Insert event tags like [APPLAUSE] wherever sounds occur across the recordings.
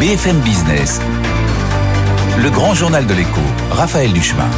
BFM Business, le grand journal de l'écho, Raphaël Duchemin.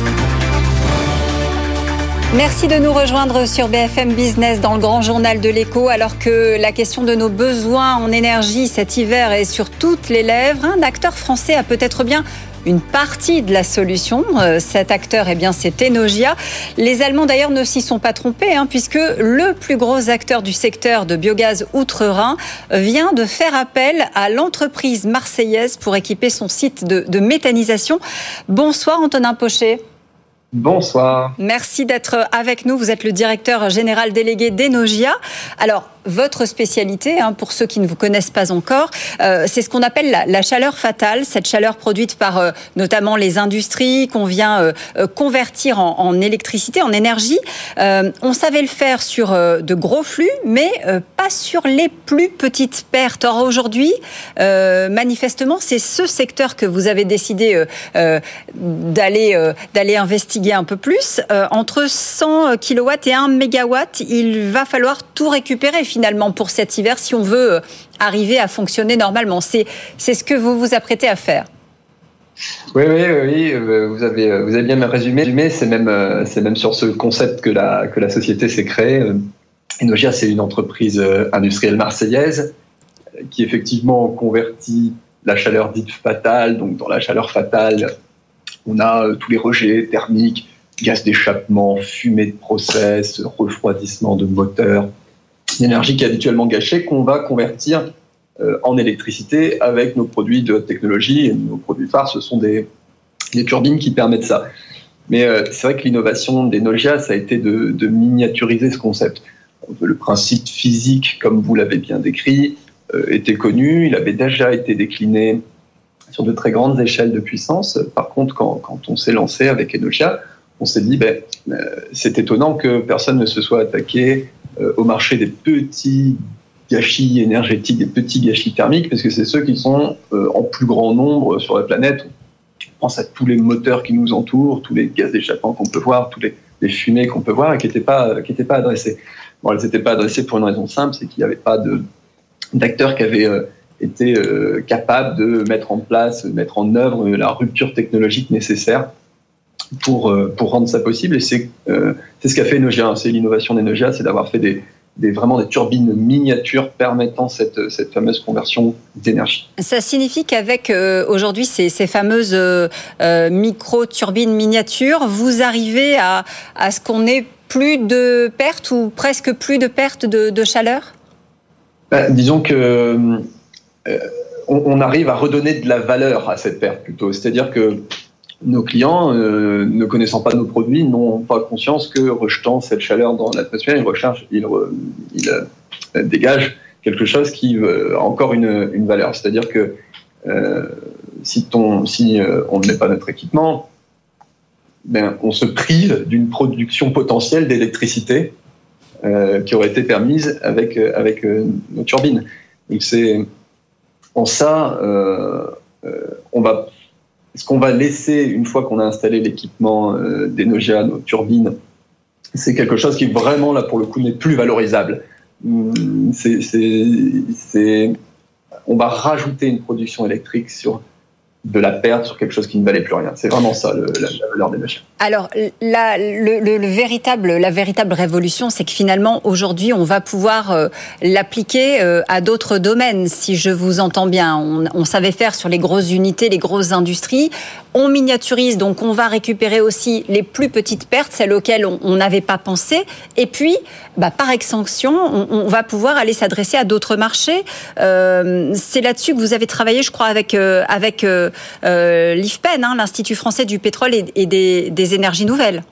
Merci de nous rejoindre sur BFM Business dans le grand journal de l'écho alors que la question de nos besoins en énergie cet hiver est sur toutes les lèvres. Un acteur français a peut-être bien une partie de la solution. Euh, cet acteur, eh bien, c'est Enogia. Les Allemands, d'ailleurs, ne s'y sont pas trompés, hein, puisque le plus gros acteur du secteur de biogaz outre-Rhin vient de faire appel à l'entreprise marseillaise pour équiper son site de, de méthanisation. Bonsoir, Antonin Pochet. Bonsoir. Merci d'être avec nous. Vous êtes le directeur général délégué d'Enogia. Alors, votre spécialité, hein, pour ceux qui ne vous connaissent pas encore, euh, c'est ce qu'on appelle la, chaleur fatale, cette chaleur produite par euh, notamment les industries qu'on vient euh, convertir en, électricité, en énergie. on savait le faire sur de gros flux, mais pas sur les plus petites pertes. Or aujourd'hui, manifestement, c'est ce secteur que vous avez décidé d'aller d'aller investiguer un peu plus. entre 100 kW et 1 MW, il va falloir tout récupérer finalement pour cet hiver si on veut euh, arriver à fonctionner normalement. C'est ce que vous vous apprêtez à faire. Oui, oui, oui, euh, vous avez, euh, vous avez bien résumé. C'est même, c'est même sur ce concept que la, que la société s'est créée. Enogia, c'est une entreprise industrielle marseillaise qui effectivement convertit la chaleur dite fatale. Donc, dans la chaleur fatale, on a tous les rejets thermiques, gaz d'échappement, fumée de process, refroidissement de moteur, l'énergie qui est habituellement gâchée qu'on va convertir euh, en électricité avec nos produits de haute technologie. Et nos produits phares, ce sont des, turbines qui permettent ça. Mais euh, c'est vrai que l'innovation d'Enogia, ça a été de, miniaturiser ce concept. Le principe physique, comme vous l'avez bien décrit, euh, était connu. Il avait déjà été décliné sur de très grandes échelles de puissance. Par contre, quand, on s'est lancé avec Enogia, on s'est dit, ben, c'est étonnant que personne ne se soit attaqué au marché des petits gâchis énergétiques, des petits gâchis thermiques, parce que c'est ceux qui sont euh, en plus grand nombre sur la planète. On pense à tous les moteurs qui nous entourent, tous les gaz d'échappement qu'on peut voir, tous les, fumées qu'on peut voir et qui n'étaient pas, qui pas adressés. Bon, elles n'étaient pas adressées pour une raison simple, c'est qu'il n'y avait pas d'acteurs qui avaient euh, été capables de mettre en place, mettre en œuvre la rupture technologique nécessaire pour, euh, pour rendre ça possible. Et c'est euh, ce qu'a fait Enogia. Hein. C'est l'innovation d'Enogia, c'est d'avoir fait des, des, vraiment des turbines miniatures permettant cette, cette fameuse conversion d'énergie. Ça signifie qu'avec euh, aujourd'hui ces, ces, fameuses micro-turbines miniatures, vous arrivez à, à ce qu'on ait plus de pertes ou presque plus de pertes de, de chaleur? Ben, Disons que on, on, arrive à redonner de la valeur à cette perte plutôt. C'est-à-dire que nos clients, euh, ne connaissant pas nos produits, n'ont pas conscience que rejetant cette chaleur dans l'atmosphère, ils, ils, euh, dégagent quelque chose qui a encore une, valeur. C'est-à-dire que euh, si, on ne met pas notre équipement, ben, on se prive d'une production potentielle d'électricité qui aurait été permise avec, avec nos turbines. Donc c'est en ça, on va ce qu'on va laisser une fois qu'on a installé l'équipement euh, d'Enogia, nos turbines, c'est quelque chose qui vraiment, là, pour le coup, n'est plus valorisable. Hum, on va rajouter une production électrique sur de la perte sur quelque chose qui ne valait plus rien. C'est vraiment ça, la, valeur des machines. Alors, la, le, véritable, révolution, c'est que finalement, aujourd'hui, on va pouvoir euh, l'appliquer euh, à d'autres domaines, si je vous entends bien. On, savait faire sur les grosses unités, les grosses industries. On miniaturise, donc on va récupérer aussi les plus petites pertes, celles auxquelles on n'avait pas pensé. Et puis, bah, par extension, on, va pouvoir aller s'adresser à d'autres marchés. Euh, c'est là-dessus que vous avez travaillé, je crois, avec, avec euh, l'IFPEN, hein, l'Institut français du pétrole et, des, énergies nouvelles.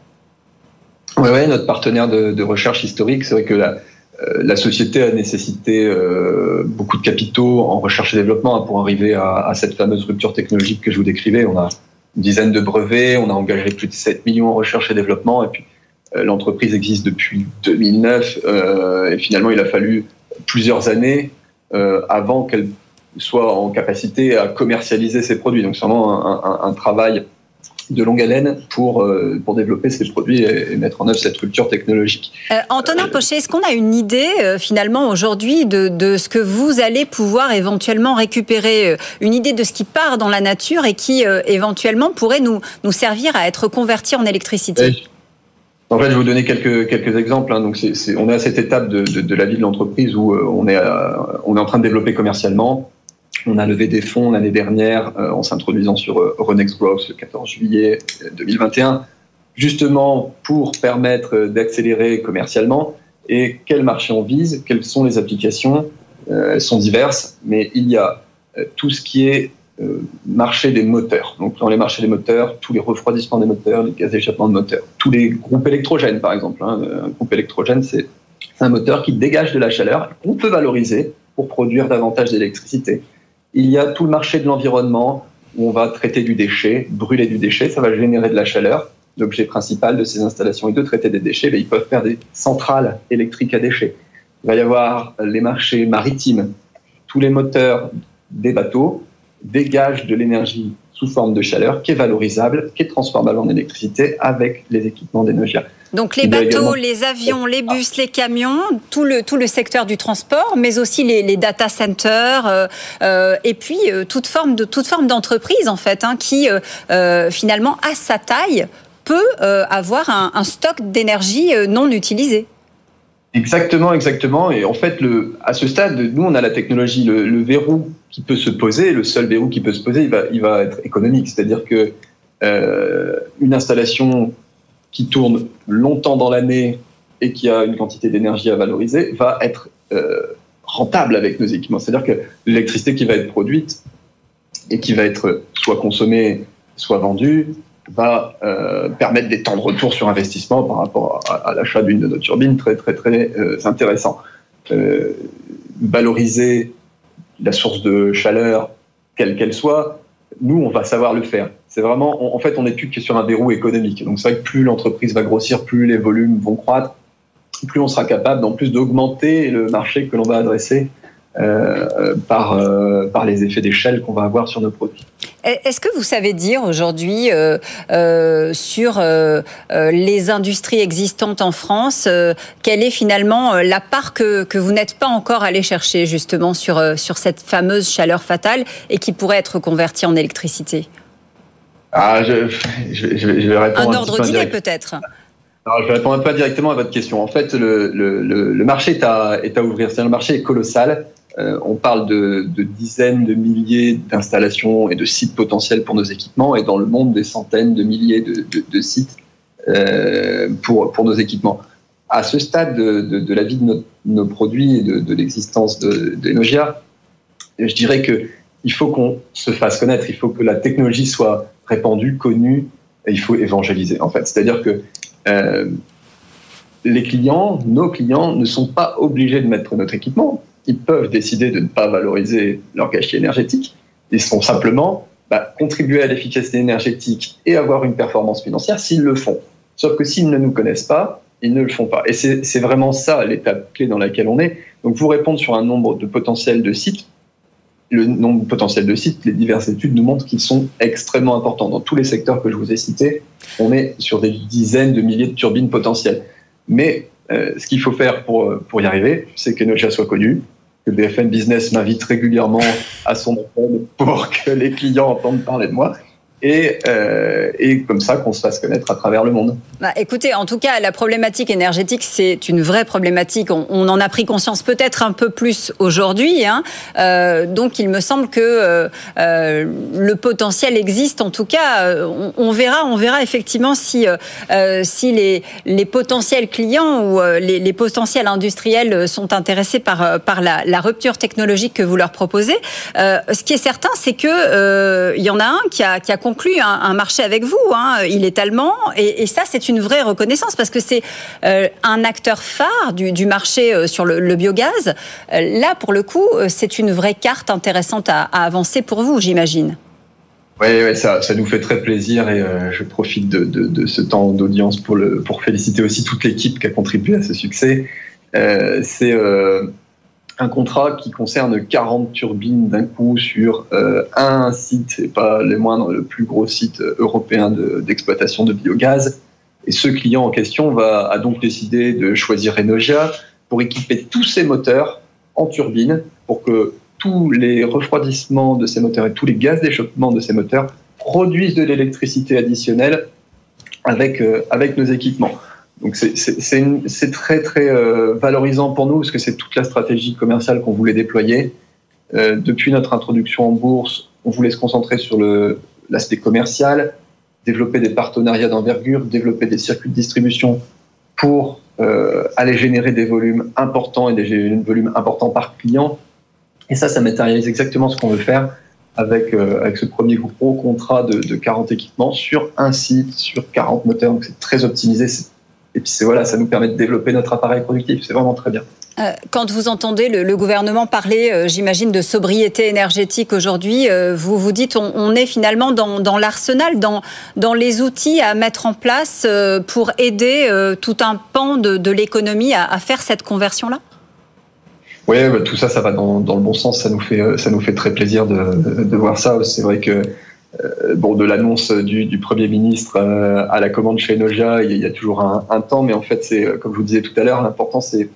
Oui, ouais, notre partenaire de, recherche historique, c'est vrai que la, euh, société a nécessité euh, beaucoup de capitaux en recherche et développement hein, pour arriver à, cette fameuse rupture technologique que je vous décrivais. On a une dizaine de brevets, on a engagé plus de 7 millions en recherche et développement, et puis l'entreprise existe depuis 2009, et finalement il a fallu plusieurs années avant qu'elle soit en capacité à commercialiser ses produits. Donc c'est vraiment un, travail de longue haleine pour, euh, pour développer ces produits et, mettre en œuvre cette culture technologique. Euh, Antonin Pochet, est-ce qu'on a une idée euh, finalement aujourd'hui de, de, ce que vous allez pouvoir éventuellement récupérer, une idée de ce qui part dans la nature et qui éventuellement pourrait nous, nous servir à être converti en électricité? En fait, je vais vous donner quelques, quelques exemples. Hein. Donc, c'est on est à cette étape de, de, de la vie de l'entreprise où on est, on est en train de développer commercialement on a levé des fonds l'année dernière euh, en s'introduisant sur euh, Euronext Growth le 14 juillet 2021, justement pour permettre euh, d'accélérer commercialement. Et quel marché on vise? Quelles sont les applications? Elles sont diverses, mais il y a tout ce qui est marché des moteurs. Donc dans les marchés des moteurs, tous les refroidissements des moteurs, les gaz d'échappement de moteurs, tous les groupes électrogènes par exemple. Hein. Un groupe électrogène, c'est un moteur qui dégage de la chaleur qu'on peut valoriser pour produire davantage d'électricité. Il y a tout le marché de l'environnement où on va traiter du déchet, brûler du déchet, ça va générer de la chaleur. L'objet principal de ces installations est de traiter des déchets, mais ils peuvent faire des centrales électriques à déchets. Il va y avoir les marchés maritimes. Tous les moteurs des bateaux dégagent de l'énergie sous forme de chaleur qui est valorisable, qui est transformable en électricité avec les équipements d'énergie. Donc les bateaux, les avions, les bus, les camions, tout le, tout le secteur du transport, mais aussi les, data centers, euh, euh, et puis euh, toute forme de toute forme d'entreprise en fait, hein, qui finalement à sa taille peut avoir un, stock d'énergie non utilisé. Exactement, exactement. Et en fait, le, à ce stade, nous, on a la technologie, le, verrou qui peut se poser, le seul verrou qui peut se poser, il va, il va être économique. C'est-à-dire que une installation qui tourne longtemps dans l'année et qui a une quantité d'énergie à valoriser va être euh, rentable avec nos équipements. C'est-à-dire que l'électricité qui va être produite et qui va être soit consommée, soit vendue, va euh, permettre des temps de retour sur investissement par rapport à, l'achat d'une de nos turbines très très très euh, intéressant. valoriser la source de chaleur, quelle qu'elle soit, nous, on va savoir le faire. C'est vraiment, en fait, on n'est plus que sur un verrou économique. Donc, c'est vrai que plus l'entreprise va grossir, plus les volumes vont croître, plus on sera capable, en plus, d'augmenter le marché que l'on va adresser euh, par, euh, par les effets d'échelle qu'on va avoir sur nos produits. Est-ce que vous savez dire aujourd'hui euh, sur les industries existantes en France, quelle est finalement la part que, que vous n'êtes pas encore allé chercher justement sur, sur cette fameuse chaleur fatale et qui pourrait être convertie en électricité? Ah, je, je, vais répondre. Un, ordre d'idée peut-être alors, je vais répondre pas directement à votre question. En fait, le, le, le marché est à, est à ouvrir. C'est le marché est colossal. Euh, on parle de, dizaines de milliers d'installations et de sites potentiels pour nos équipements et dans le monde des centaines de milliers de, sites euh, pour, pour nos équipements. À ce stade de, la vie de nos, produits et de, l'existence d'Enogia, je dirais que il faut qu'on se fasse connaître, il faut que la technologie soit répandue, connue, et il faut évangéliser en fait. C'est-à-dire que euh, les clients, nos clients, ne sont pas obligés de mettre notre équipement ils peuvent décider de ne pas valoriser leur gâchis énergétique. Ils sont simplement bah, contribuer à l'efficacité énergétique et avoir une performance financière s'ils le font. Sauf que s'ils ne nous connaissent pas, ils ne le font pas. Et c'est vraiment ça l'étape clé dans laquelle on est. Donc, vous répondre sur un nombre de potentiels de sites. Le nombre potentiel de sites, les diverses études nous montrent qu'ils sont extrêmement importants. Dans tous les secteurs que je vous ai cités, on est sur des dizaines de milliers de turbines potentielles. Mais euh, ce qu'il faut faire pour, pour y arriver, c'est que nos chats soient connus, que BFM Business m'invite régulièrement à son appel pour que les clients entendent parler de moi et, euh, et comme ça qu'on se fasse connaître à travers le monde. Bah, écoutez, en tout cas, la problématique énergétique, c'est une vraie problématique. On, en a pris conscience peut-être un peu plus aujourd'hui. Hein. Euh, donc, il me semble que euh, le potentiel existe. En tout cas, on, verra, on verra effectivement si si les, les potentiels clients ou les, potentiels industriels sont intéressés par par la, la, rupture technologique que vous leur proposez. ce qui est certain, c'est que il y en a un qui a qui a conclu un, marché avec vous. Hein. Il est allemand et, ça, c'est une vraie reconnaissance parce que c'est euh, un acteur phare du, marché euh, sur le, biogaz. Euh, là, pour le coup, c'est une vraie carte intéressante à, avancer pour vous, j'imagine. Oui, ça, ça, nous fait très plaisir et je profite de, ce temps d'audience pour féliciter aussi toute l'équipe qui a contribué à ce succès. c'est un contrat qui concerne 40 turbines d'un coup sur euh, un site, et pas les moindres, le plus gros site européen d'exploitation de, biogaz. Et ce client en question va, donc décidé de choisir Renogia pour équiper tous ses moteurs en turbines pour que tous les refroidissements de ces moteurs et tous les gaz d'échappement de ces moteurs produisent de l'électricité additionnelle avec, euh, avec nos équipements. Donc c'est très très euh, valorisant pour nous parce que c'est toute la stratégie commerciale qu'on voulait déployer. Euh, depuis notre introduction en bourse, on voulait se concentrer sur l'aspect commercial, développer des partenariats d'envergure, développer des circuits de distribution pour euh, aller générer des volumes importants et des volumes importants par client. Et ça, ça matérialise exactement ce qu'on veut faire avec, ce premier gros contrat de, de 40 équipements sur un site, sur 40 moteurs. Donc c'est très optimisé, et puis voilà, ça nous permet de développer notre appareil productif. C'est vraiment très bien. Euh, quand vous entendez le, gouvernement parler, euh, j'imagine, de sobriété énergétique aujourd'hui, euh, vous vous dites on, est finalement dans, l'arsenal, dans, dans les outils à mettre en place pour aider tout un pan de, l'économie à, faire cette conversion-là? Oui, bah, tout ça, ça va dans, le bon sens. Ça nous fait, ça nous fait très plaisir de, de voir ça. C'est vrai que bon, de l'annonce du, Premier ministre euh, à la commande chez Noja, il y a toujours un, temps, mais en fait, c'est euh, comme je vous disais tout à l'heure, l'important c'est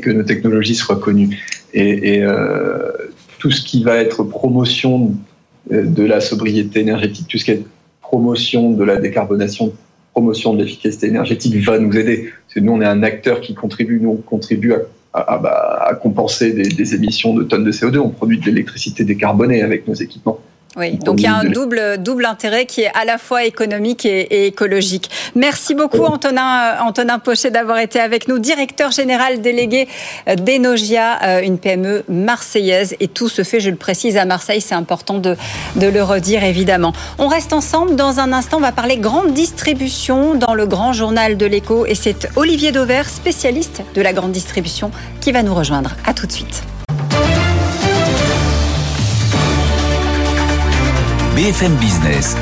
que nos technologies soient connues et, tout ce qui va être promotion de la sobriété énergétique, tout ce qui est promotion de la décarbonation, promotion de l'efficacité énergétique va nous aider. Nous, on est un acteur qui contribue, nous, on contribue à, bah, compenser des, émissions de tonnes de CO2. On produit de l'électricité décarbonée avec nos équipements. Oui, donc il y a un double, double intérêt qui est à la fois économique et, écologique. Merci beaucoup Antonin, euh, Antonin Pochet d'avoir été avec nous, directeur général délégué euh, d'Enogia, euh, une PME marseillaise. Et tout se fait, je le précise, à Marseille, c'est important de, de le redire évidemment. On reste ensemble, dans un instant, on va parler grande distribution dans le grand journal de l'écho. Et c'est Olivier Dauvert, spécialiste de la grande distribution, qui va nous rejoindre. À tout de suite. BFM Business,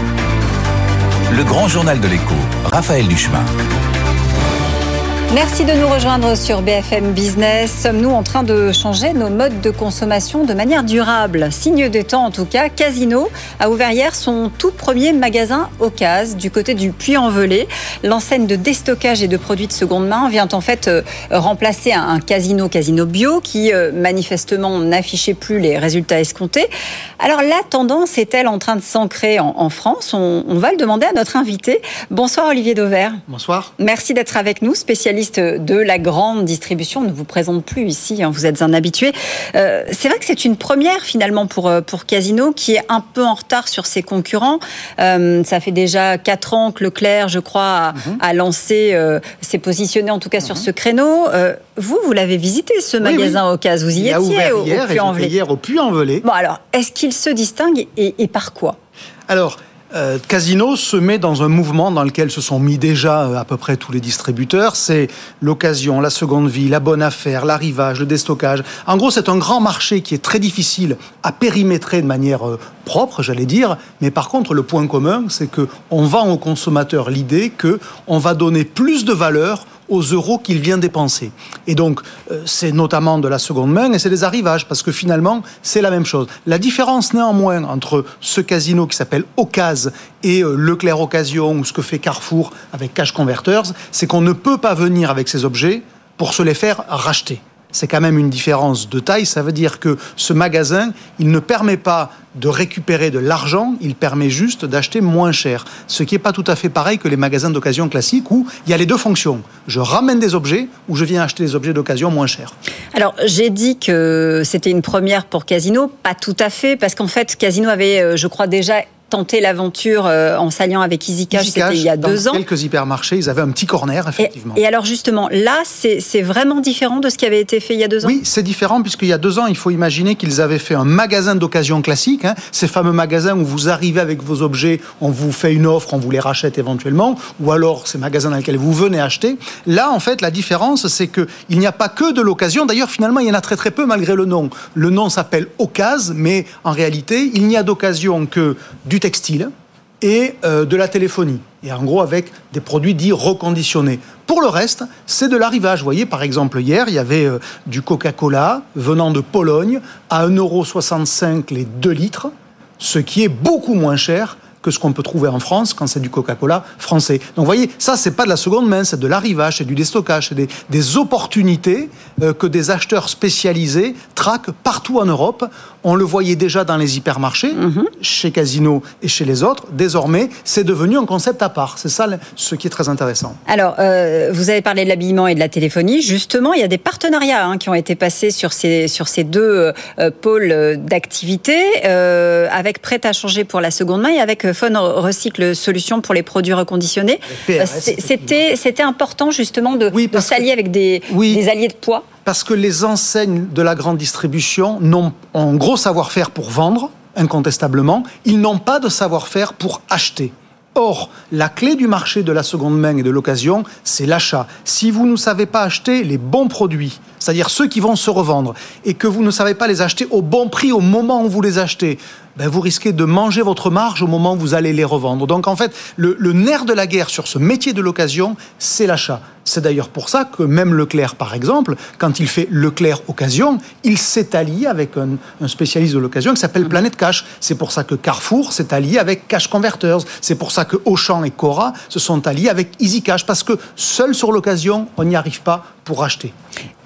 le grand journal de l'écho, Raphaël Duchemin. Merci de nous rejoindre sur BFM Business. Sommes-nous en train de changer nos modes de consommation de manière durable? Signe des temps en tout cas, Casino a ouvert hier son tout premier magasin Ocas du côté du Puy-en-Velay. L'enseigne de déstockage et de produits de seconde main vient en fait euh, remplacer un casino casino bio qui euh, manifestement n'affichait plus les résultats escomptés. Alors la tendance est-elle en train de s'ancrer en, France? On, on, va le demander à notre invité. Bonsoir Olivier Dauvert. Bonsoir. Merci d'être avec nous, spécialiste de la grande distribution. ne vous présente plus ici, hein, vous êtes un habitué. Euh, c'est vrai que c'est une première finalement pour, euh, pour Casino qui est un peu en retard sur ses concurrents. Euh, ça fait déjà quatre ans que Leclerc, je crois, a, mhm. lancé, s'est positionné en tout cas sur mhm. ce créneau. vous, vous l'avez visité ce magasin au cas, vous y étiez au. Hier au Puy-en-Velay. Bon alors, est-ce qu'il se distingue et, et par quoi? Alors, euh, Casino se met dans un mouvement dans lequel se sont mis déjà euh, à peu près tous les distributeurs. C'est l'occasion, la seconde vie, la bonne affaire, l'arrivage, le déstockage. En gros, c'est un grand marché qui est très difficile à périmétrer de manière euh, propre, j'allais dire. Mais par contre, le point commun, c'est que on vend aux consommateurs l'idée que on va donner plus de valeur aux euros qu'il vient dépenser. Et donc, euh, c'est notamment de la seconde main et c'est des arrivages, parce que finalement, c'est la même chose. La différence néanmoins entre ce casino qui s'appelle Ocase et euh, Leclerc Occasion ou ce que fait Carrefour avec Cash Converters, c'est qu'on ne peut pas venir avec ces objets pour se les faire racheter c'est quand même une différence de taille. Ça veut dire que ce magasin, il ne permet pas de récupérer de l'argent, il permet juste d'acheter moins cher. Ce qui n'est pas tout à fait pareil que les magasins d'occasion classiques où il y a les deux fonctions. Je ramène des objets ou je viens acheter des objets d'occasion moins cher. Alors, j'ai dit que c'était une première pour Casino, pas tout à fait, parce qu'en fait, Casino avait, euh, je crois, déjà tenté l'aventure euh, en s'alliant avec EasyCash, c'était il y a deux ans. quelques hypermarchés, ils avaient un petit corner, effectivement. Et, alors justement, là, c'est vraiment différent de ce qui avait été fait il y a deux ans? Oui, c'est différent, puisqu'il y a deux ans, il faut imaginer qu'ils avaient fait un magasin d'occasion classique, hein, ces fameux magasins où vous arrivez avec vos objets, on vous fait une offre, on vous les rachète éventuellement, ou alors ces magasins dans lesquels vous venez acheter. Là, en fait, la différence, c'est qu'il n'y a pas que de l'occasion. D'ailleurs, finalement, il y en a très très peu malgré le nom. Le nom s'appelle Ocase, mais en réalité, il n'y a d'occasion que du textile et euh, de la téléphonie. et en gros avec des produits dits reconditionnés. Pour le reste, c'est de l'arrivage. Vous voyez, par exemple, hier, il y avait euh, du Coca-Cola venant de Pologne à 1,65€ les 2 litres, ce qui est beaucoup moins cher que ce qu'on peut trouver en France quand c'est du Coca-Cola français. Donc vous voyez, ça, c'est pas de la seconde main, c'est de l'arrivage, c'est du déstockage, c'est des, opportunités euh, que des acheteurs spécialisés traquent partout en Europe. On le voyait déjà dans les hypermarchés, mhm. chez Casino et chez les autres. Désormais, c'est devenu un concept à part. C'est ça ce qui est très intéressant. Alors, euh, vous avez parlé de l'habillement et de la téléphonie. Justement, il y a des partenariats hein, qui ont été passés sur ces, sur ces deux euh, pôles d'activité, avec Prêt à changer pour la seconde main et avec Phone Recycle Solutions pour les produits reconditionnés. C'était important justement de, s'allier avec des, des alliés de poids Parce que les enseignes de la grande distribution ont un gros savoir-faire pour vendre, incontestablement. Ils n'ont pas de savoir-faire pour acheter. Or, la clé du marché de la seconde main et de l'occasion, c'est l'achat. Si vous ne savez pas acheter les bons produits, c'est-à-dire ceux qui vont se revendre, et que vous ne savez pas les acheter au bon prix au moment où vous les achetez, ben, vous risquez de manger votre marge au moment où vous allez les revendre. Donc en fait, le, nerf de la guerre sur ce métier de l'occasion, c'est l'achat. C'est d'ailleurs pour ça que même Leclerc, par exemple, quand il fait Leclerc Occasion, il s'est allié avec un, spécialiste de l'occasion qui s'appelle Planète Cash. C'est pour ça que Carrefour s'est allié avec Cash Converters. C'est pour ça que Auchan et Cora se sont alliés avec Easy Cash. Parce que seul sur l'occasion, on n'y arrive pas pour acheter.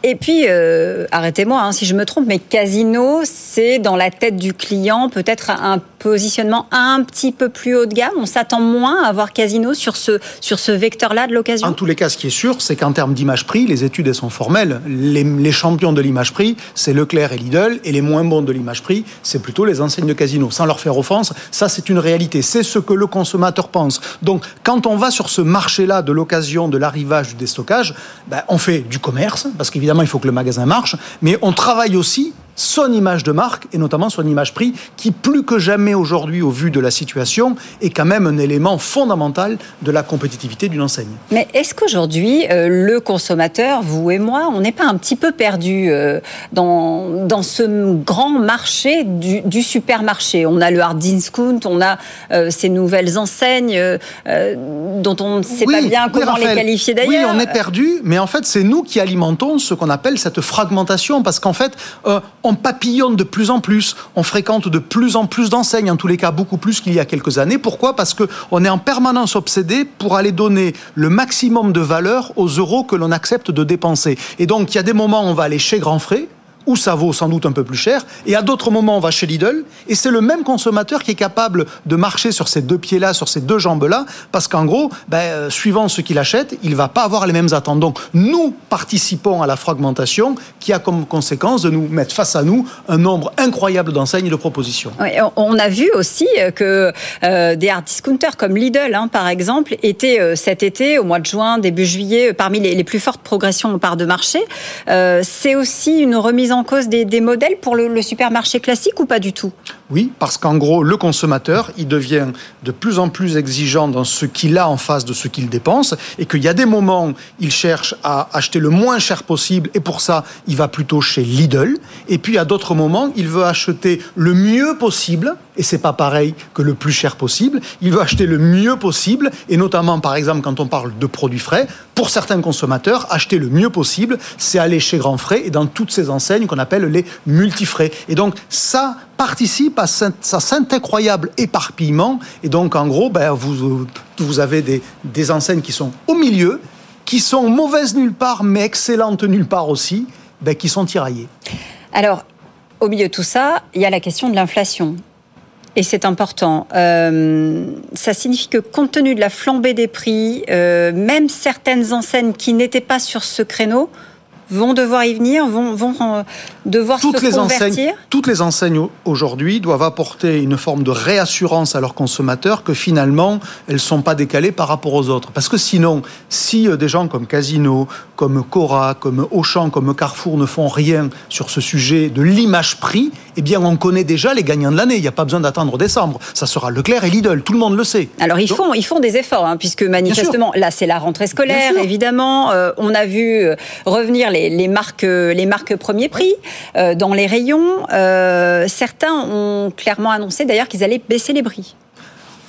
Et puis, euh, arrêtez-moi hein, si je me trompe, mais Casino, c'est dans la tête du client peut-être un positionnement un petit peu plus haut de gamme. On s'attend moins à voir Casino sur ce, sur ce vecteur-là de l'occasion. En tous les cas, ce qui est sûr, c'est qu'en termes d'image prix, les études elles sont formelles. Les, les champions de l'image prix, c'est Leclerc et Lidl, et les moins bons de l'image prix, c'est plutôt les enseignes de Casino. Sans leur faire offense, ça c'est une réalité. C'est ce que le consommateur pense. Donc, quand on va sur ce marché-là de l'occasion, de l'arrivage, du déstockage, ben, on fait du commerce, parce qu'évidemment, il faut que le magasin marche, mais on travaille aussi son image de marque et notamment son image prix qui plus que jamais aujourd'hui au vu de la situation est quand même un élément fondamental de la compétitivité d'une enseigne. Mais est-ce qu'aujourd'hui euh, le consommateur, vous et moi, on n'est pas un petit peu perdu euh, dans, dans ce grand marché du, supermarché? On a le hard discount, on a euh, ces nouvelles enseignes dont on ne sait pas bien comment les qualifier d'ailleurs. Oui, on est perdu, mais en fait c'est nous qui alimentons ce qu'on appelle cette fragmentation parce qu'en fait on papillonne de plus en plus, on fréquente de plus en plus d'enseignes, en tous les cas beaucoup plus qu'il y a quelques années. Pourquoi? Parce qu'on est en permanence obsédé pour aller donner le maximum de valeur aux euros que l'on accepte de dépenser. Et donc il y a des moments où on va aller chez Grand Frais, où ça vaut sans doute un peu plus cher, et à d'autres moments on va chez Lidl, et c'est le même consommateur qui est capable de marcher sur ces deux pieds-là, sur ces deux jambes-là, parce qu'en gros, ben, euh, suivant ce qu'il achète, il va pas avoir les mêmes attentes. Donc nous participons à la fragmentation qui a comme conséquence de nous mettre face à nous un nombre incroyable d'enseignes et de propositions. on a vu aussi euh, que euh, des hard discounters comme Lidl, hein, par exemple, étaient cet été, au mois de juin, début juillet, parmi les, plus fortes progressions en part de marché. c'est aussi une remise en cause des, modèles pour le, supermarché classique ou pas du tout? Oui, parce qu'en gros, le consommateur, il devient de plus en plus exigeant dans ce qu'il a en face de ce qu'il dépense, et qu'il y a des moments, il cherche à acheter le moins cher possible, et pour ça, il va plutôt chez Lidl, et puis à d'autres moments, il veut acheter le mieux possible, et c'est pas pareil que le plus cher possible. Il veut acheter le mieux possible, et notamment, par exemple, quand on parle de produits frais, pour certains consommateurs, acheter le mieux possible, c'est aller chez Grand Frais et dans toutes ces enseignes qu'on appelle les multifrais. Et donc, ça participe à cet incroyable éparpillement. Et donc, en gros, ben, vous, vous avez des, des enseignes qui sont au milieu, qui sont mauvaises nulle part, mais excellentes nulle part aussi, ben, qui sont tiraillées. Alors, au milieu de tout ça, il y a la question de l'inflation. Et c'est important. Euh, ça signifie que compte tenu de la flambée des prix, euh, même certaines enseignes qui n'étaient pas sur ce créneau vont devoir y venir, vont, vont euh, devoir toutes se les convertir. Enseignes, toutes les enseignes aujourd'hui doivent apporter une forme de réassurance à leurs consommateurs que finalement elles ne sont pas décalées par rapport aux autres. Parce que sinon, si des gens comme Casino, comme Cora, comme Auchan, comme Carrefour ne font rien sur ce sujet de l'image prix, eh bien, on connaît déjà les gagnants de l'année. Il n'y a pas besoin d'attendre décembre. Ça sera Leclerc et Lidl. Tout le monde le sait. Alors, ils, font, ils font des efforts, hein, puisque manifestement, là, c'est la rentrée scolaire, évidemment. Euh, on a vu euh, revenir les, marques, les marques premier prix euh, dans les rayons. certains ont clairement annoncé, d'ailleurs, qu'ils allaient baisser les prix.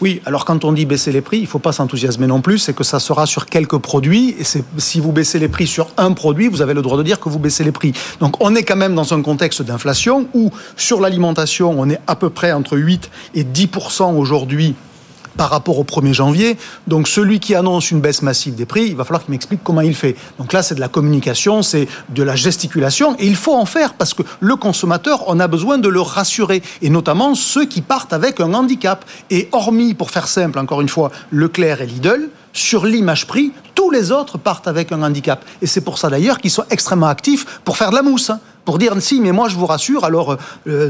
Oui, alors quand on dit baisser les prix, il ne faut pas s'enthousiasmer non plus, c'est que ça sera sur quelques produits, et si vous baissez les prix sur un produit, vous avez le droit de dire que vous baissez les prix. Donc on est quand même dans un contexte d'inflation où sur l'alimentation, on est à peu près entre 8 et 10% aujourd'hui par rapport au 1er janvier. Donc celui qui annonce une baisse massive des prix, il va falloir qu'il m'explique comment il fait. Donc là, c'est de la communication, c'est de la gesticulation, et il faut en faire parce que le consommateur, on a besoin de le rassurer, et notamment ceux qui partent avec un handicap. Et hormis, pour faire simple, encore une fois, Leclerc et Lidl, sur l'image prix, tous les autres partent avec un handicap. Et c'est pour ça d'ailleurs qu'ils sont extrêmement actifs pour faire de la mousse. Hein. pour dire si, mais moi je vous rassure, alors euh,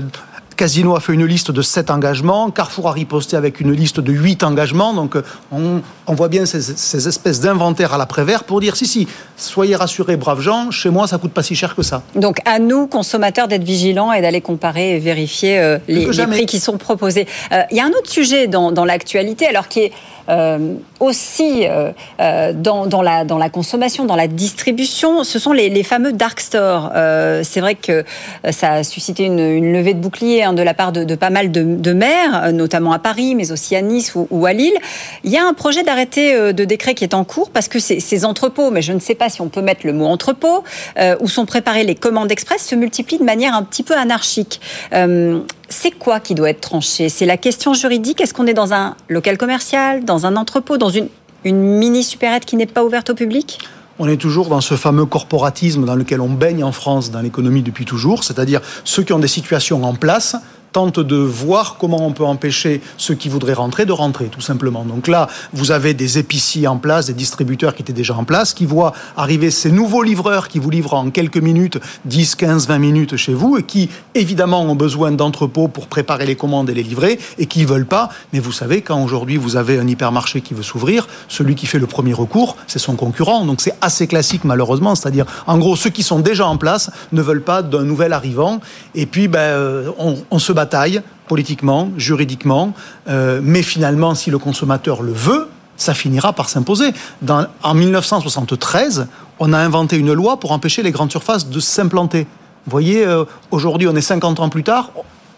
Casino a fait une liste de 7 engagements, Carrefour a riposté avec une liste de 8 engagements. Donc euh, on, voit bien ces, espèces d'inventaires à l'après-vert pour dire si, si, soyez rassurés, braves gens, chez moi ça coûte pas si cher que ça. Donc à nous, consommateurs, d'être vigilants et d'aller comparer et vérifier euh, les, prix qui sont proposés. Euh, il y a un autre sujet dans, dans l'actualité, alors qui est euh, aussi dans, dans, la, dans la consommation, dans la distribution, ce sont les, les fameux dark stores. c'est vrai que ça a suscité une, une levée de bouclier hein, de la part de, pas mal de, maires, notamment à Paris, mais aussi à Nice ou, à Lille. Il y a un projet d'arrêté de décret qui est en cours parce que ces, entrepôts, mais je ne sais pas si on peut mettre le mot entrepôt, où sont préparées les commandes express, se multiplient de manière un petit peu anarchique c'est quoi qui doit être tranché? C'est la question juridique? Est-ce qu'on est dans un local commercial, dans un entrepôt, dans une, une mini supérette qui n'est pas ouverte au public? On est toujours dans ce fameux corporatisme dans lequel on baigne en France dans l'économie depuis toujours, c'est-à-dire ceux qui ont des situations en place tente de voir comment on peut empêcher ceux qui voudraient rentrer de rentrer, tout simplement. Donc là, vous avez des épiciers en place, des distributeurs qui étaient déjà en place, qui voient arriver ces nouveaux livreurs qui vous livrent en quelques minutes, 10, 15, 20 minutes chez vous, et qui, évidemment, ont besoin d'entrepôts pour préparer les commandes et les livrer, et qui ne veulent pas. Mais vous savez, quand aujourd'hui vous avez un hypermarché qui veut s'ouvrir, celui qui fait le premier recours, c'est son concurrent. Donc c'est assez classique, malheureusement. C'est-à-dire, en gros, ceux qui sont déjà en place ne veulent pas d'un nouvel arrivant. Et puis, ben, euh, on, on se bat politiquement, juridiquement, euh, mais finalement, si le consommateur le veut, ça finira par s'imposer. En 1973, on a inventé une loi pour empêcher les grandes surfaces de s'implanter. Vous voyez, euh, aujourd'hui, on est 50 ans plus tard,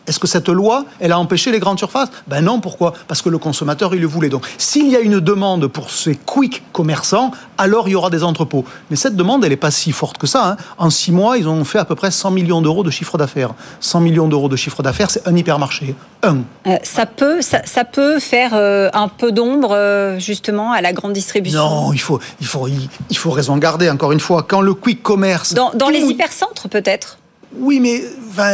est-ce que cette loi, elle a empêché les grandes surfaces? Ben non, pourquoi? Parce que le consommateur, il le voulait. Donc, s'il y a une demande pour ces quick commerçants, alors il y aura des entrepôts. Mais cette demande, elle n'est pas si forte que ça. Hein. En six mois, ils ont fait à peu près 100 millions d'euros de chiffre d'affaires. 100 millions d'euros de chiffre d'affaires, c'est un hypermarché. Un. Euh, ça, peut, ça, peut faire euh, un peu d'ombre, euh, justement, à la grande distribution? Non, il faut, il, faut, il, faut raison garder, encore une fois. Quand le quick commerce... Dans, dans les hypercentres, peut-être? Oui, mais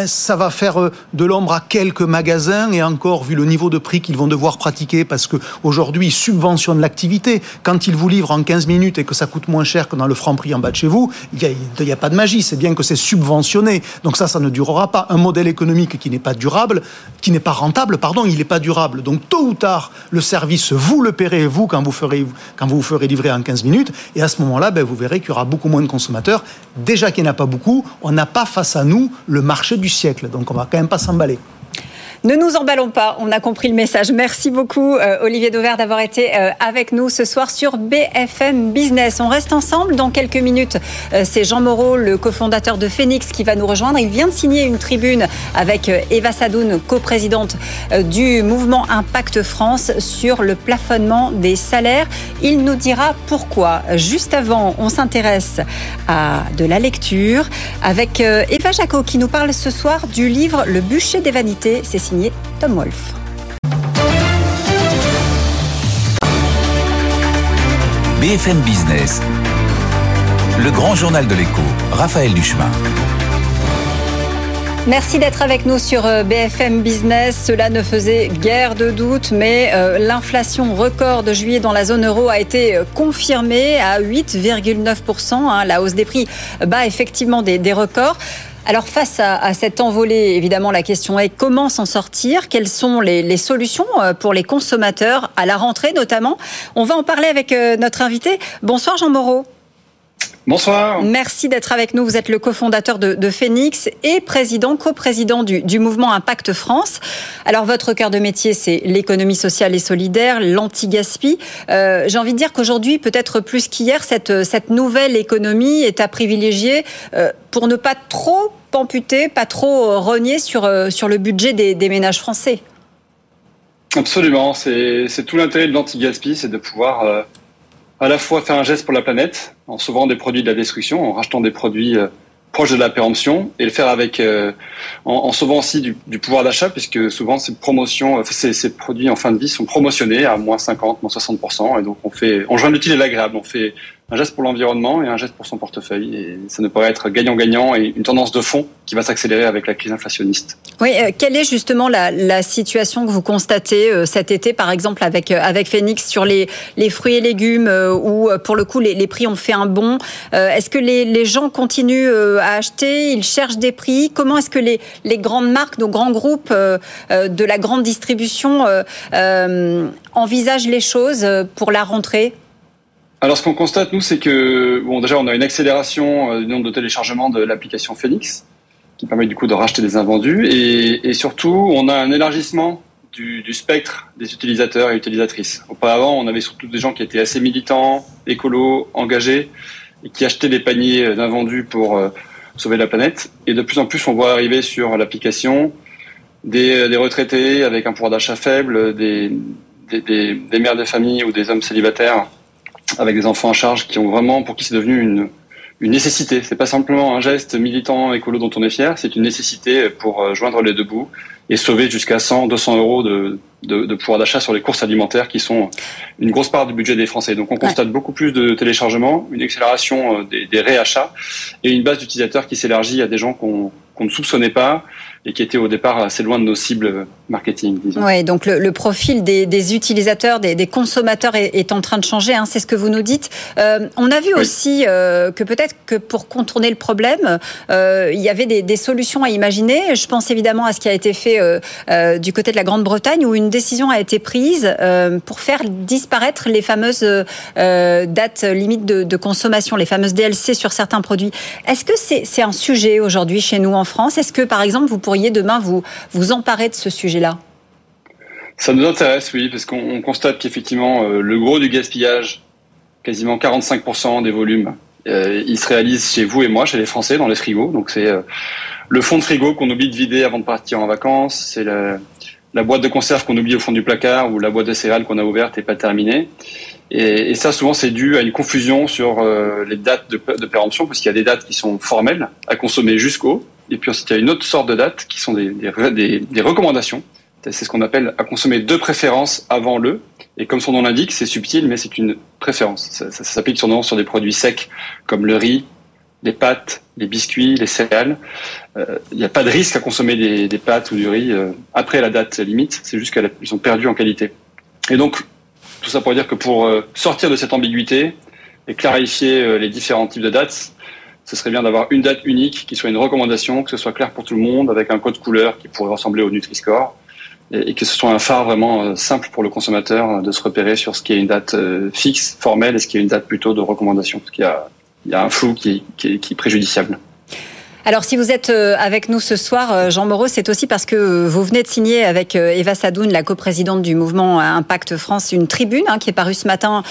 ça va faire euh, de l'ombre à quelques magasins et encore, vu le niveau de prix qu'ils vont devoir pratiquer, parce qu'aujourd'hui, ils subventionnent l'activité. Quand ils vous livrent en 15 minutes et que ça coûte moins cher que dans le franc prix en bas de chez vous, il n'y a, pas de magie. C'est bien que c'est subventionné. Donc ça, ça ne durera pas. Un modèle économique qui n'est pas durable, qui n'est pas rentable, pardon, il n'est pas durable. Donc tôt ou tard, le service, vous le paierez, vous, quand vous ferez, vous ferez livrer en 15 minutes. Et à ce moment-là, ben, vous verrez qu'il y aura beaucoup moins de consommateurs. Déjà qu'il n'y en a pas beaucoup, on n'a pas face à nous le marché du siècle. Donc on va quand même pas s'emballer. Ne nous emballons pas, on a compris le message. Merci beaucoup euh, Olivier Dauvert d'avoir été euh, avec nous ce soir sur BFM Business. On reste ensemble dans quelques minutes. Euh, c'est Jean Moreau, le cofondateur de Phoenix, qui va nous rejoindre. Il vient de signer une tribune avec Eva Sadoun, coprésidente du mouvement Impact France, sur le plafonnement des salaires. Il nous dira pourquoi. Juste avant, on s'intéresse à de la lecture avec Eva Jacot qui nous parle ce soir du livre Le bûcher des vanités. C'est Tom Wolf. BFM Business, le grand journal de l'écho, Raphaël Duchemin. Merci d'être avec nous sur euh, BFM Business. Cela ne faisait guère de doute, mais euh, l'inflation record de juillet dans la zone euro a été euh, confirmée à 8,9%. Hein. La hausse des prix bat effectivement des records. Alors face à, cette envolée, évidemment, la question est comment s'en sortir? Quelles sont les, solutions euh, pour les consommateurs à la rentrée notamment? On va en parler avec euh, notre invité. Bonsoir Jean Moreau. Bonsoir. Merci d'être avec nous. Vous êtes le cofondateur de, Phoenix et président, coprésident du, du mouvement Impact France. Alors, votre cœur de métier, c'est l'économie sociale et solidaire, l'anti-gaspi. Euh, j'ai envie de dire qu'aujourd'hui, peut-être plus qu'hier, cette, cette nouvelle économie est à privilégier euh, pour ne pas trop amputer, pas trop renier sur, euh, sur le budget des, des ménages français. Absolument, c'est tout l'intérêt de l'anti-gaspi, c'est de pouvoir à la fois faire un geste pour la planète en sauvant des produits de la destruction, en rachetant des produits euh, proches de la péremption et le faire avec euh, en, sauvant aussi du, pouvoir d'achat puisque souvent ces promotions, ces, ces, produits en fin de vie sont promotionnés à moins 50, moins 60 et donc on fait, on joint l'utile et l'agréable, on fait un geste pour l'environnement et un geste pour son portefeuille. Et ça ne pourrait être gagnant-gagnant et une tendance de fond qui va s'accélérer avec la crise inflationniste. Oui, euh, quelle est justement la, situation que vous constatez euh, cet été, par exemple, avec, euh, avec Phoenix sur les, les fruits et légumes, où pour le coup les, les, prix ont fait un bond? Est-ce que les, les, gens continuent à acheter? Ils cherchent des prix? Comment est-ce que les, les grandes marques, nos grands groupes de la grande distribution envisagent les choses pour la rentrée? Alors, ce qu'on constate, nous, c'est que, bon, déjà, on a une accélération euh, du nombre de téléchargements de l'application Phoenix, qui permet du coup de racheter des invendus, et, surtout, on a un élargissement du, spectre des utilisateurs et utilisatrices. Auparavant, on avait surtout des gens qui étaient assez militants, écolos, engagés, et qui achetaient des paniers d'invendus pour euh, sauver la planète. Et de plus en plus, on voit arriver sur l'application des, des, retraités avec un pouvoir d'achat faible, des, des, des, mères de famille ou des hommes célibataires avec des enfants à charge qui ont vraiment, pour qui c'est devenu une, une nécessité. C'est pas simplement un geste militant écolo dont on est fier, c'est une nécessité pour euh, joindre les deux bouts et sauver jusqu'à 100, 200 euros de, de, de pouvoir d'achat sur les courses alimentaires qui sont une grosse part du budget des Français. Donc on constate beaucoup plus de téléchargements, une accélération euh, des, des réachats et une base d'utilisateurs qui s'élargit à des gens qu'on qu'on ne soupçonnait pas et qui était au départ assez loin de nos cibles marketing. Disons. Oui, donc le, profil des, utilisateurs, des, consommateurs est, en train de changer, hein, c'est ce que vous nous dites. Euh, on a vu aussi euh, que peut-être que pour contourner le problème, euh, il y avait des, solutions à imaginer. Je pense évidemment à ce qui a été fait du côté de la Grande-Bretagne où une décision a été prise pour faire disparaître les fameuses dates limites de, de, consommation, les fameuses DLC sur certains produits. Est-ce que c'est un sujet aujourd'hui chez nous en France? Est-ce que par exemple vous pourriez demain vous, vous emparer de ce sujet-là Ça nous intéresse, oui, parce qu'on constate qu'effectivement, euh, le gros du gaspillage, quasiment 45% des volumes, euh, il se réalise chez vous et moi, chez les Français, dans les frigos. Donc c'est euh, le fond de frigo qu'on oublie de vider avant de partir en vacances, c'est la, boîte de conserve qu'on oublie au fond du placard ou la boîte de céréales qu'on a ouverte et pas terminée. Et, ça, souvent, c'est dû à une confusion sur les dates de péremption, parce qu'il y a des dates qui sont formelles, à consommer jusqu'au, et puis ensuite, il y a une autre sorte de date qui sont des, des, recommandations. C'est ce qu'on appelle à consommer de préférence avant le. Et comme son nom l'indique, c'est subtil, mais c'est une préférence. Ça, s'applique sur, des produits secs comme le riz, les pâtes, les biscuits, les céréales. Euh, il n'y a pas de risque à consommer des, pâtes ou du riz euh, après la date limite. C'est juste qu'elles sont perdues en qualité. Et donc, tout ça pour dire que pour euh, sortir de cette ambiguïté et clarifier les différents types de dates, ce serait bien d'avoir une date unique qui soit une recommandation, que ce soit clair pour tout le monde, avec un code couleur qui pourrait ressembler au Nutri-Score, et, que ce soit un phare vraiment euh, simple pour le consommateur euh, de se repérer sur ce qui est une date euh, fixe, formelle, et ce qui est une date plutôt de recommandation, parce qu'il y a, il y a un flou qui, est préjudiciable. Alors, si vous êtes euh, avec nous ce soir, euh, Jean Moreau, c'est aussi parce que vous venez de signer avec euh, Eva Sadoun, la coprésidente du mouvement Impact France, une tribune hein, qui est parue ce matin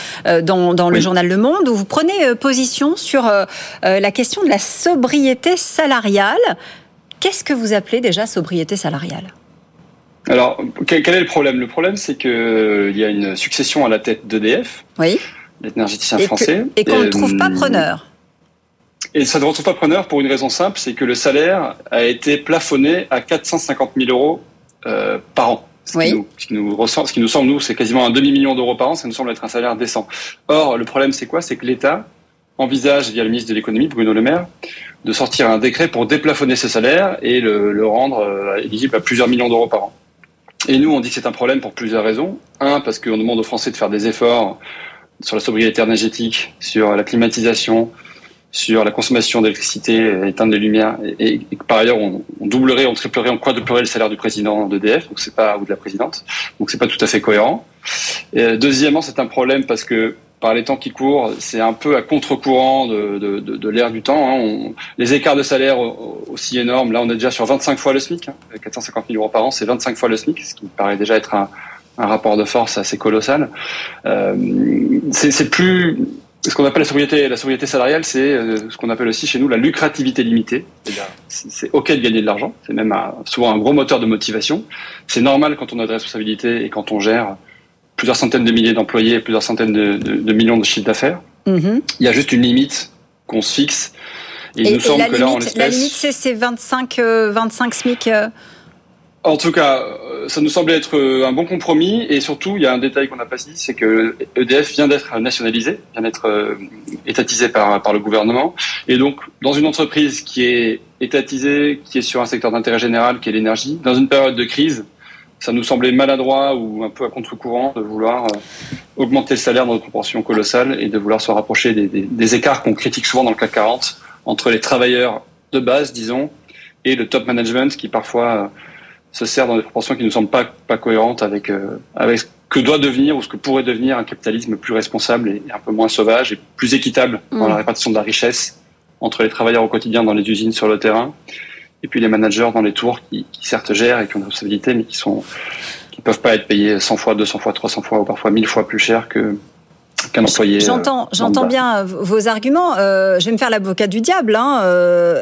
dans, dans le journal Le Monde, où vous prenez position sur la question de la sobriété salariale. Qu'est-ce que vous appelez déjà sobriété salariale? Alors, quel est le problème? Le problème, c'est qu'il y a une succession à la tête d'EDF, oui. l'énergéticien français. et qu'on ne trouve pas preneur. Et ça ne retrouve pas preneur pour une raison simple, c'est que le salaire a été plafonné à 450 000 euros euh, par an. Ce, qui nous, ce, qui nous ressent, ce qui nous semble, nous, c'est quasiment un demi-million d'euros par an, ça nous semble être un salaire décent. Or, le problème, c'est quoi? C'est que l'État envisage, via le ministre de l'économie, Bruno Le Maire, de sortir un décret pour déplafonner ce salaire et le, le rendre euh, éligible à plusieurs millions d'euros par an. Et nous, on dit que c'est un problème pour plusieurs raisons. Un, parce qu'on demande aux Français de faire des efforts sur la sobriété énergétique, sur la climatisation, sur la consommation d'électricité, éteindre les lumières, et, et, par ailleurs on, on, doublerait, on triplerait, on quadruplerait le salaire du président d'EDF, donc c'est pas ou de la présidente, donc c'est pas tout à fait cohérent. Euh, deuxièmement, c'est un problème parce que par les temps qui courent, c'est un peu à contre-courant de, de, de, de l'ère du temps. Hein. On, les écarts de salaire aussi énormes, là on est déjà sur 25 fois le SMIC, hein. 450 000 euros par an, c'est 25 fois le SMIC, ce qui me paraît déjà être un, un rapport de force assez colossal. Euh, c'est plus ce qu'on appelle la sobriété, la sobriété salariale, c'est ce qu'on appelle aussi chez nous la lucrativité limitée. C'est ok de gagner de l'argent, c'est même souvent un gros moteur de motivation. C'est normal quand on a des responsabilités et quand on gère plusieurs centaines de milliers d'employés et plusieurs centaines de, millions de chiffres d'affaires. Mm-hmm. Il y a juste une limite qu'on se fixe. Et, il nous semble que là, en La limite, c'est 25, 25 SMIC en tout cas, euh, ça nous semblait être euh, un bon compromis et surtout, il y a un détail qu'on n'a pas dit, c'est que EDF vient d'être nationalisé, vient d'être euh, étatisé par, le gouvernement. Et donc, dans une entreprise qui est étatisée, qui est sur un secteur d'intérêt général, qui est l'énergie, dans une période de crise, ça nous semblait maladroit ou un peu à contre-courant de vouloir augmenter le salaire dans une proportion colossale et de vouloir se rapprocher des écarts qu'on critique souvent dans le CAC 40 entre les travailleurs de base, disons, et le top management qui parfois se sert dans des proportions qui ne semblent pas, pas cohérentes avec, euh, avec ce que doit devenir ou ce que pourrait devenir un capitalisme plus responsable et, un peu moins sauvage et plus équitable dans la mm. répartition de la richesse entre les travailleurs au quotidien dans les usines sur le terrain et puis les managers dans les tours qui, qui certes gèrent et qui ont des responsabilités mais qui sont qui peuvent pas être payés 100 fois, 200 fois, 300 fois ou parfois 1000 fois plus cher que qu'un employé. J'entends, euh, j'entends bien euh, vos arguments. Euh, je vais me faire l'avocat du diable. Hein.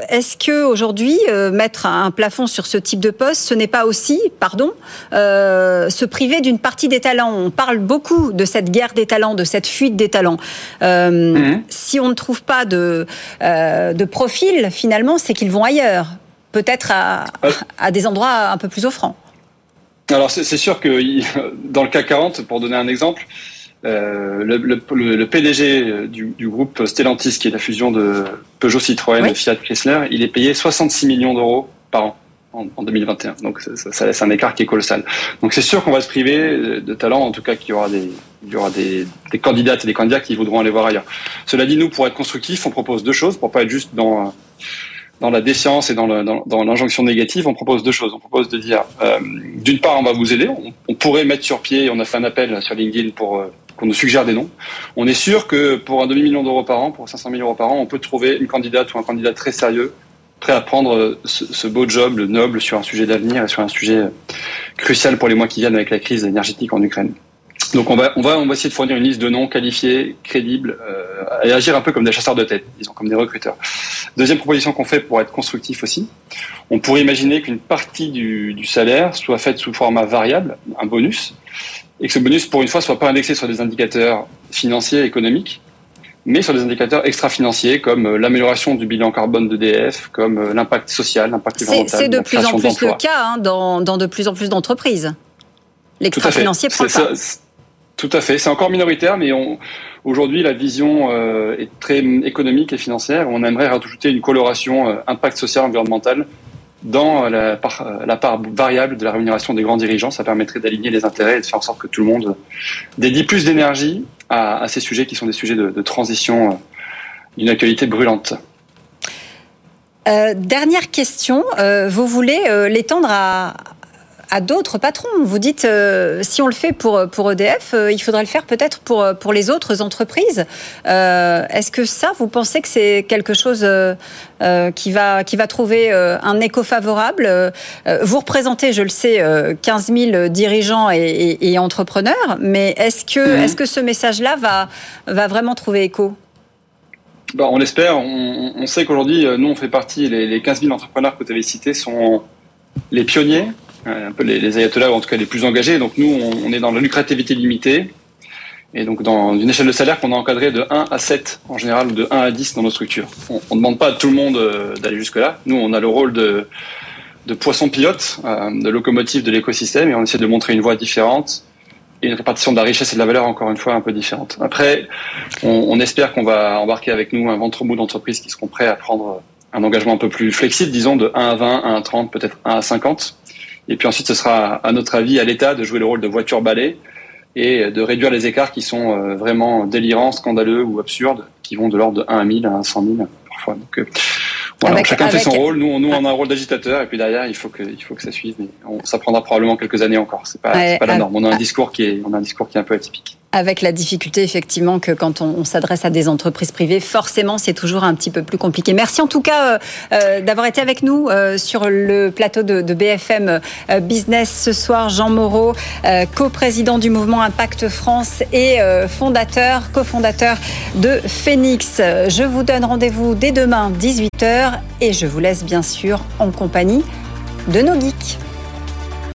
Est-ce que aujourd'hui mettre un plafond sur ce type de poste, ce n'est pas aussi, pardon, se priver d'une partie des talents? On parle beaucoup de cette guerre des talents, de cette fuite des talents. Mhm. Si on ne trouve pas de de profil, finalement, c'est qu'ils vont ailleurs, peut-être à, à des endroits un peu plus offrants. Alors c'est sûr que [LAUGHS] dans le cas 40, pour donner un exemple, euh, le, le, le, PDG du, du, groupe Stellantis, qui est la fusion de Peugeot Citroën et Fiat Chrysler, il est payé 66 millions d'euros par an en, en 2021. Donc ça, ça, laisse un écart qui est colossal. Donc c'est sûr qu'on va se priver de talents, en tout cas qu'il y aura des il y aura des, des candidates et des candidats qui voudront aller voir ailleurs. Cela dit, nous, pour être constructif, on propose deux choses, pour pas être juste dans dans la défiance et dans l'injonction négative, on propose deux choses. On propose de dire, euh, d'une part, on va vous aider. On, pourrait mettre sur pied, on a fait un appel sur LinkedIn pour euh, qu'on nous suggère des noms. On est sûr que pour un demi-million d'euros par an, pour 500 000 euros par an, on peut trouver une candidate ou un candidat très sérieux, prêt à prendre ce, beau job, le noble, sur un sujet d'avenir et sur un sujet crucial pour les mois qui viennent avec la crise énergétique en Ukraine. Donc on va, on va, on va essayer de fournir une liste de noms qualifiés, crédibles, euh, et agir un peu comme des chasseurs de tête, disons, comme des recruteurs. Deuxième proposition qu'on fait pour être constructif aussi, on pourrait imaginer qu'une partie du, du salaire soit faite sous format variable, un bonus, et que ce bonus, pour une fois, soit pas indexé sur des indicateurs financiers, économiques, mais sur des indicateurs extra-financiers comme euh, l'amélioration du bilan carbone d'EDF, comme euh, l'impact social, l'impact environnemental. C'est de plus en plus le cas hein, dans, dans, de plus en plus d'entreprises. L'extra-financier prend. Tout à fait. C'est encore minoritaire, mais aujourd'hui, la vision euh, est très économique et financière. On aimerait rajouter une coloration impact social environnemental dans la part, la part, variable de la rémunération des grands dirigeants. Ça permettrait d'aligner les intérêts et de faire en sorte que tout le monde dédie plus d'énergie à, ces sujets qui sont des sujets de, transition euh, d'une actualité brûlante. Euh, dernière question, euh, vous voulez l'étendre à, à d'autres patrons. Vous dites, euh, si on le fait pour, pour EDF, euh, il faudrait le faire peut-être pour, pour les autres entreprises. Euh, Est-ce que ça, vous pensez que c'est quelque chose euh, qui, va, qui va trouver un écho favorable? Vous représentez, je le sais, 15 000 dirigeants et, et, et entrepreneurs, mais est-ce que, mmh. est -ce que ce message-là va, va vraiment trouver écho? Bah, on l'espère. On, on, sait qu'aujourd'hui, nous, on fait partie, les, les 15 000 entrepreneurs que vous avez cités sont les pionniers un peu les, les ayatollahs, en tout cas les plus engagés. Donc nous, on, est dans la lucrativité limitée, et donc dans une échelle de salaire qu'on a encadrée de 1 à 7 en général, ou de 1 à 10 dans nos structures. On ne demande pas à tout le monde euh, d'aller jusque-là. Nous, on a le rôle de, de poisson pilote, euh, de locomotive de l'écosystème, et on essaie de montrer une voie différente et une répartition de la richesse et de la valeur encore une fois un peu différente. Après, on, on espère qu'on va embarquer avec nous un ventre mou d'entreprises qui seront prêts à prendre un engagement un peu plus flexible, disons de 1 à 20, 1 à 30, peut-être 1 à 50 et puis ensuite, ce sera à notre avis à l'État de jouer le rôle de voiture balai et de réduire les écarts qui sont euh, vraiment délirants, scandaleux ou absurdes, qui vont de l'ordre de 1 à 1000 à 100 000 parfois. Donc, euh, voilà, chacun fait son rôle. Nous, on, nous, on a un rôle d'agitateur, et puis derrière, il faut que, il faut que ça suive. Mais ça prendra probablement quelques années encore. C'est pas, pas la norme. On a un discours qui est, on a un discours qui est un peu atypique. Avec la difficulté, effectivement, que quand on, s'adresse à des entreprises privées, forcément, c'est toujours un petit peu plus compliqué. Merci en tout cas euh, euh, d'avoir été avec nous euh, sur le plateau de, BFM Business ce soir. Jean Moreau, coprésident du mouvement Impact France et fondateur, cofondateur de Phoenix. Je vous donne rendez-vous dès demain, 18h, et je vous laisse bien sûr en compagnie de nos geeks.